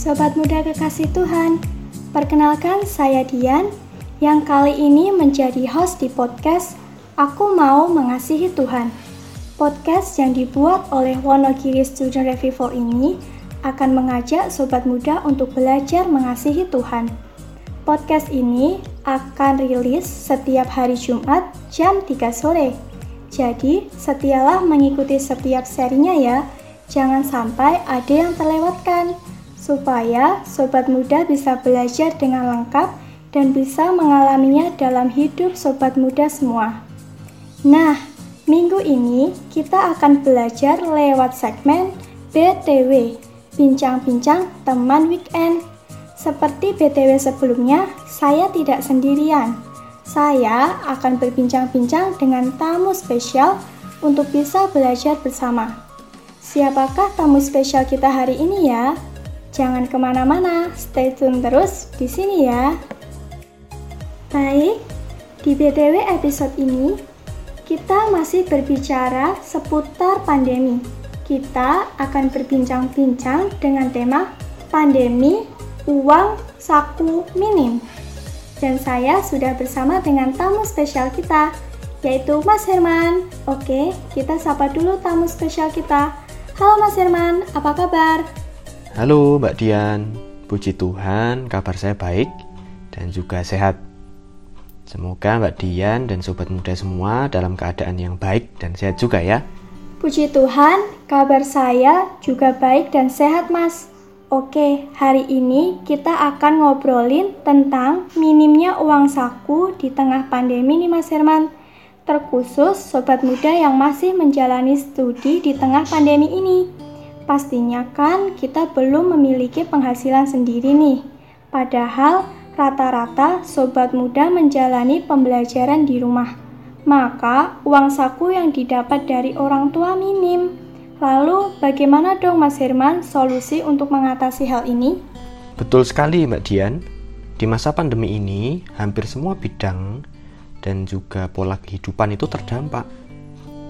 Sobat muda kekasih Tuhan, perkenalkan saya Dian yang kali ini menjadi host di podcast Aku Mau Mengasihi Tuhan. Podcast yang dibuat oleh Wonogiri Student Revival ini akan mengajak sobat muda untuk belajar mengasihi Tuhan. Podcast ini akan rilis setiap hari Jumat jam 3 sore. Jadi, setialah mengikuti setiap serinya ya. Jangan sampai ada yang terlewatkan supaya sobat muda bisa belajar dengan lengkap dan bisa mengalaminya dalam hidup sobat muda semua. Nah, minggu ini kita akan belajar lewat segmen BTW, Bincang-Bincang Teman Weekend. Seperti BTW sebelumnya, saya tidak sendirian. Saya akan berbincang-bincang dengan tamu spesial untuk bisa belajar bersama. Siapakah tamu spesial kita hari ini ya? Jangan ke mana-mana, stay tune terus di sini ya. Baik, di BTW episode ini kita masih berbicara seputar pandemi. Kita akan berbincang-bincang dengan tema pandemi uang saku minim. Dan saya sudah bersama dengan tamu spesial kita, yaitu Mas Herman. Oke, kita sapa dulu tamu spesial kita. Halo Mas Herman, apa kabar? Halo Mbak Dian, puji Tuhan kabar saya baik dan juga sehat. Semoga Mbak Dian dan sobat muda semua dalam keadaan yang baik dan sehat juga ya. Puji Tuhan, kabar saya juga baik dan sehat Mas. Oke, hari ini kita akan ngobrolin tentang minimnya uang saku di tengah pandemi nih Mas Herman. Terkhusus sobat muda yang masih menjalani studi di tengah pandemi ini. Pastinya kan kita belum memiliki penghasilan sendiri nih. Padahal rata-rata sobat muda menjalani pembelajaran di rumah. Maka uang saku yang didapat dari orang tua minim. Lalu bagaimana dong Mas Herman solusi untuk mengatasi hal ini? Betul sekali Mbak Dian. Di masa pandemi ini, hampir semua bidang dan juga pola kehidupan itu terdampak.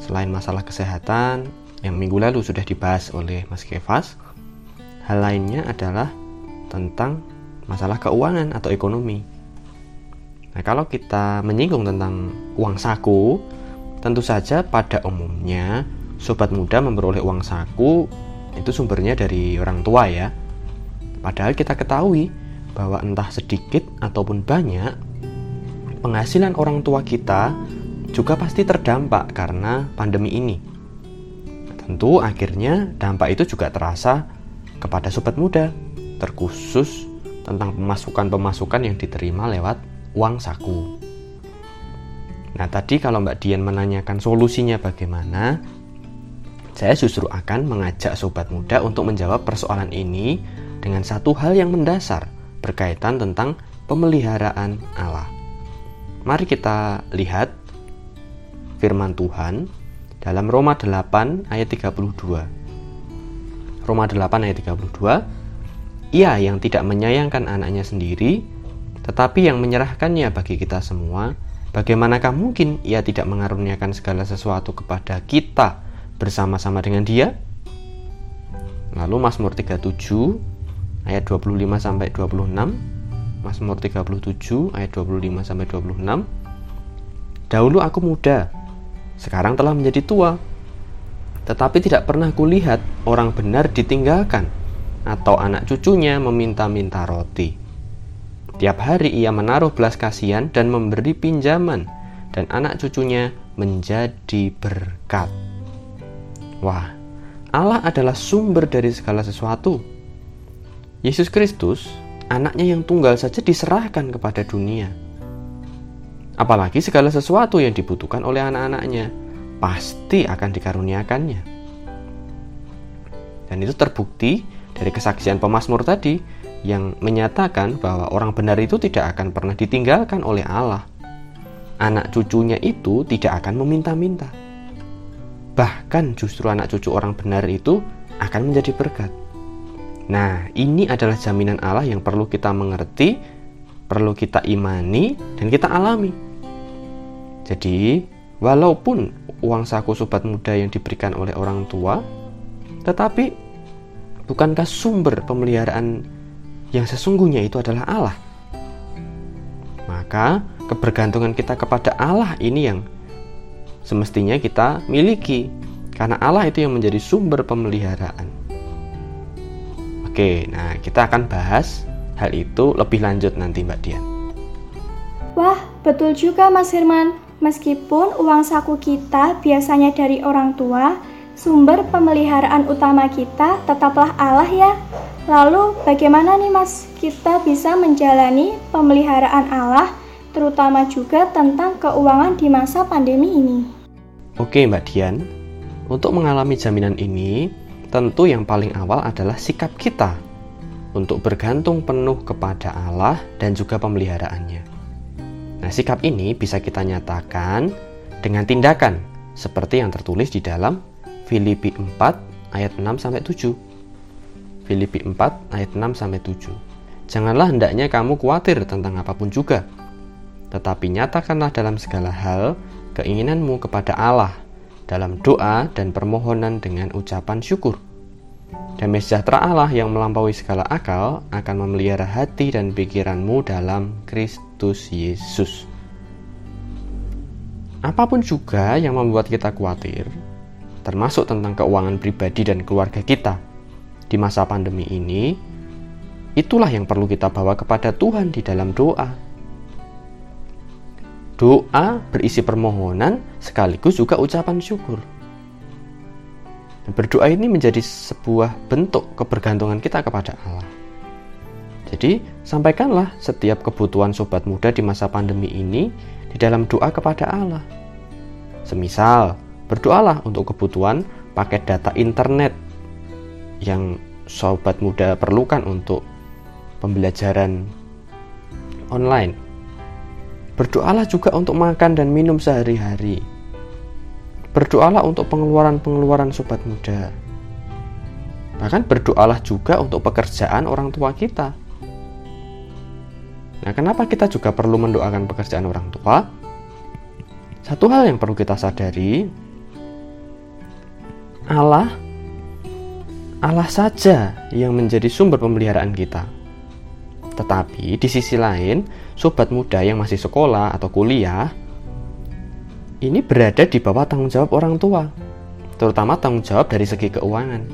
Selain masalah kesehatan, yang minggu lalu sudah dibahas oleh Mas Kevas. Hal lainnya adalah tentang masalah keuangan atau ekonomi. Nah, kalau kita menyinggung tentang uang saku, tentu saja pada umumnya sobat muda memperoleh uang saku itu sumbernya dari orang tua ya. Padahal kita ketahui bahwa entah sedikit ataupun banyak penghasilan orang tua kita juga pasti terdampak karena pandemi ini. Tentu akhirnya dampak itu juga terasa kepada sobat muda, terkhusus tentang pemasukan-pemasukan yang diterima lewat uang saku. Nah tadi kalau Mbak Dian menanyakan solusinya bagaimana, saya justru akan mengajak sobat muda untuk menjawab persoalan ini dengan satu hal yang mendasar berkaitan tentang pemeliharaan Allah. Mari kita lihat firman Tuhan dalam Roma 8 ayat 32. Roma 8 ayat 32, ia yang tidak menyayangkan anaknya sendiri, tetapi yang menyerahkannya bagi kita semua, bagaimanakah mungkin ia tidak mengaruniakan segala sesuatu kepada kita bersama-sama dengan dia? Lalu Mazmur 37 ayat 25 sampai 26, Mazmur 37 ayat 25 sampai 26. Dahulu aku muda, sekarang telah menjadi tua. Tetapi tidak pernah kulihat orang benar ditinggalkan atau anak cucunya meminta-minta roti. Tiap hari ia menaruh belas kasihan dan memberi pinjaman dan anak cucunya menjadi berkat. Wah, Allah adalah sumber dari segala sesuatu. Yesus Kristus, anaknya yang tunggal saja diserahkan kepada dunia Apalagi segala sesuatu yang dibutuhkan oleh anak-anaknya pasti akan dikaruniakannya. Dan itu terbukti dari kesaksian pemazmur tadi yang menyatakan bahwa orang benar itu tidak akan pernah ditinggalkan oleh Allah. Anak cucunya itu tidak akan meminta-minta. Bahkan justru anak cucu orang benar itu akan menjadi berkat. Nah, ini adalah jaminan Allah yang perlu kita mengerti, perlu kita imani, dan kita alami. Jadi, walaupun uang saku sobat muda yang diberikan oleh orang tua, tetapi bukankah sumber pemeliharaan yang sesungguhnya itu adalah Allah. Maka kebergantungan kita kepada Allah ini yang semestinya kita miliki karena Allah itu yang menjadi sumber pemeliharaan. Oke, nah kita akan bahas hal itu lebih lanjut nanti Mbak Dian. Wah, betul juga Mas Firman. Meskipun uang saku kita biasanya dari orang tua, sumber pemeliharaan utama kita tetaplah Allah ya. Lalu bagaimana nih Mas kita bisa menjalani pemeliharaan Allah terutama juga tentang keuangan di masa pandemi ini? Oke Mbak Dian, untuk mengalami jaminan ini tentu yang paling awal adalah sikap kita untuk bergantung penuh kepada Allah dan juga pemeliharaannya. Nah, sikap ini bisa kita nyatakan dengan tindakan seperti yang tertulis di dalam Filipi 4 ayat 6 sampai 7. Filipi 4 ayat 6 sampai 7. Janganlah hendaknya kamu khawatir tentang apa pun juga, tetapi nyatakanlah dalam segala hal keinginanmu kepada Allah dalam doa dan permohonan dengan ucapan syukur. Damai sejahtera Allah yang melampaui segala akal akan memelihara hati dan pikiranmu dalam Kristus Yesus. Apa pun juga yang membuat kita khawatir, termasuk tentang keuangan pribadi dan keluarga kita di masa pandemi ini, itulah yang perlu kita bawa kepada Tuhan di dalam doa. Doa berisi permohonan sekaligus juga ucapan syukur. Berdoa ini menjadi sebuah bentuk kebergantungan kita kepada Allah. Jadi, sampaikanlah setiap kebutuhan sobat muda di masa pandemi ini di dalam doa kepada Allah. Semisal, Berdoalah untuk kebutuhan paket data internet yang sobat muda perlukan untuk pembelajaran online. Berdoalah juga untuk makan dan minum sehari-hari. Berdoalah untuk pengeluaran-pengeluaran sobat muda. Bahkan berdoalah juga untuk pekerjaan orang tua kita. Nah, kenapa kita juga perlu mendoakan pekerjaan orang tua? Satu hal yang perlu kita sadari Allah Allah saja yang menjadi sumber pemeliharaan kita. Tetapi di sisi lain, sobat muda yang masih sekolah atau kuliah ini berada di bawah tanggung jawab orang tua, terutama tanggung jawab dari segi keuangan.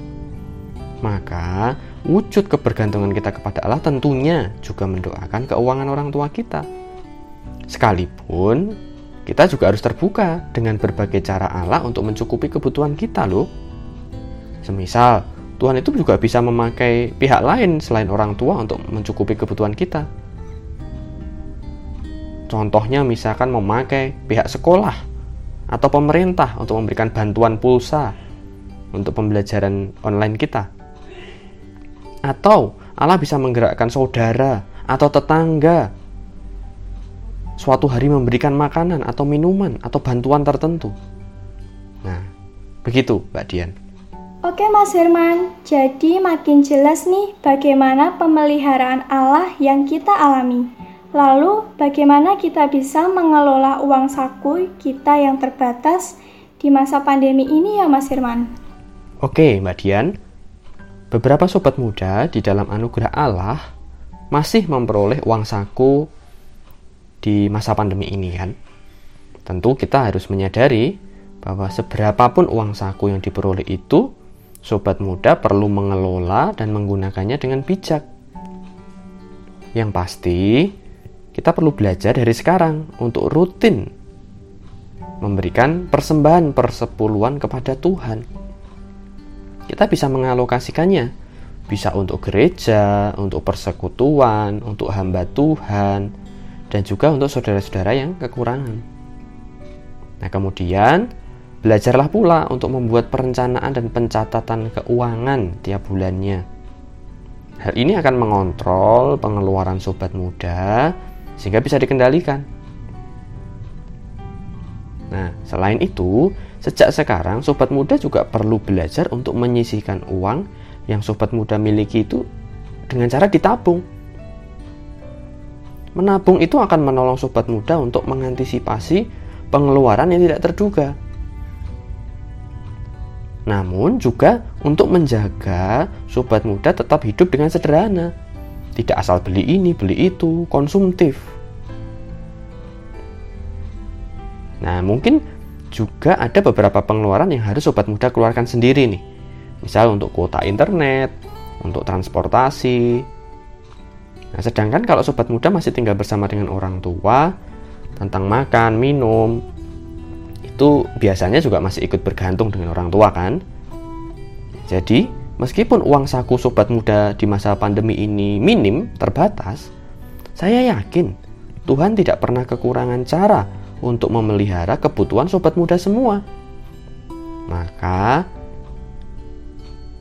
Maka, wujud kebergantungan kita kepada Allah tentunya juga mendoakan keuangan orang tua kita. Sekalipun kita juga harus terbuka dengan berbagai cara Allah untuk mencukupi kebutuhan kita loh. Semisal, Tuhan itu juga bisa memakai pihak lain selain orang tua untuk mencukupi kebutuhan kita. Contohnya misalkan memakai pihak sekolah atau pemerintah untuk memberikan bantuan pulsa untuk pembelajaran online kita. Atau Allah bisa menggerakkan saudara atau tetangga suatu hari memberikan makanan atau minuman atau bantuan tertentu. Nah, begitu Mbak Dian. Oke Mas Herman, jadi makin jelas nih bagaimana pemeliharaan Allah yang kita alami. Lalu bagaimana kita bisa mengelola uang saku kita yang terbatas di masa pandemi ini ya Mas Herman? Oke Mbak Dian, beberapa sobat muda di dalam anugerah Allah masih memperoleh uang saku di masa pandemi ini kan. Tentu kita harus menyadari bahwa seberapapun uang saku yang diperoleh itu sobat muda perlu mengelola dan menggunakannya dengan bijak. Yang pasti, kita perlu belajar dari sekarang untuk rutin memberikan persembahan persepuluhan kepada Tuhan. Kita bisa mengalokasikannya, bisa untuk gereja, untuk persekutuan, untuk hamba Tuhan, dan juga untuk saudara-saudara yang kekurangan. Nah, kemudian Belajarlah pula untuk membuat perencanaan dan pencatatan keuangan tiap bulannya. Hal ini akan mengontrol pengeluaran sobat muda sehingga bisa dikendalikan. Nah, selain itu, sejak sekarang sobat muda juga perlu belajar untuk menyisihkan uang yang sobat muda miliki itu dengan cara ditabung. Menabung itu akan menolong sobat muda untuk mengantisipasi pengeluaran yang tidak terduga namun juga untuk menjaga sobat muda tetap hidup dengan sederhana. tidak asal beli ini, beli itu, konsumtif. Nah, mungkin juga ada beberapa pengeluaran yang harus sobat muda keluarkan sendiri nih. Misal untuk kuota internet, untuk transportasi. Nah, sedangkan kalau sobat muda masih tinggal bersama dengan orang tua, tentang makan, minum, itu biasanya juga masih ikut bergantung dengan orang tua kan. Jadi, Meskipun uang saku sobat muda di masa pandemi ini minim, terbatas, saya yakin Tuhan tidak pernah kekurangan cara untuk memelihara kebutuhan sobat muda semua. Maka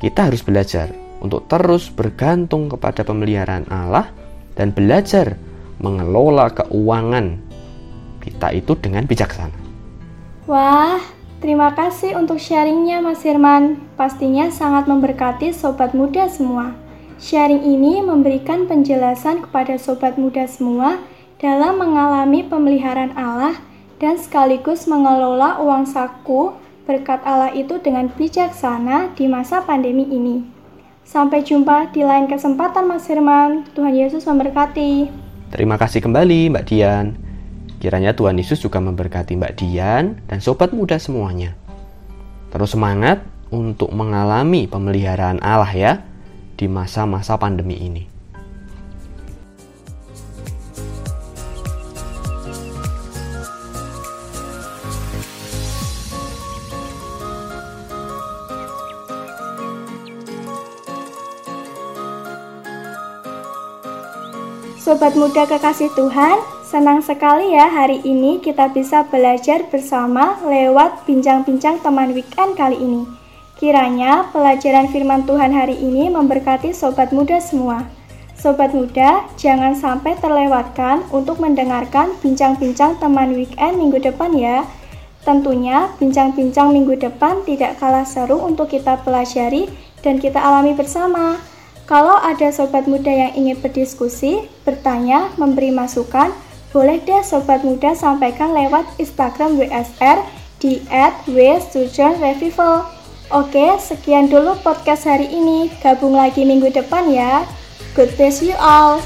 kita harus belajar untuk terus bergantung kepada pemeliharaan Allah dan belajar mengelola keuangan kita itu dengan bijaksana. Wah, Terima kasih untuk sharingnya Mas Firman. Pastinya sangat memberkati sobat muda semua. Sharing ini memberikan penjelasan kepada sobat muda semua dalam mengalami pemeliharaan Allah dan sekaligus mengelola uang saku berkat Allah itu dengan bijaksana di masa pandemi ini. Sampai jumpa di lain kesempatan Mas Firman. Tuhan Yesus memberkati. Terima kasih kembali Mbak Dian. Kiranya Tuhan Yesus juga memberkati Mbak Dian dan sobat muda semuanya. Terus semangat untuk mengalami pemeliharaan Allah ya di masa-masa pandemi ini. Sobat muda kekasih Tuhan, Senang sekali ya hari ini kita bisa belajar bersama lewat bincang-bincang teman weekend kali ini. Kiranya pelajaran firman Tuhan hari ini memberkati sobat muda semua. Sobat muda, jangan sampai terlewatkan untuk mendengarkan bincang-bincang teman weekend minggu depan ya. Tentunya bincang-bincang minggu depan tidak kalah seru untuk kita pelajari dan kita alami bersama. Kalau ada sobat muda yang ingin berdiskusi, bertanya, memberi masukan, boleh deh sobat muda sampaikan lewat Instagram WSR di @wstudentrevival. Oke, sekian dulu podcast hari ini. Gabung lagi minggu depan ya. Good bless you all.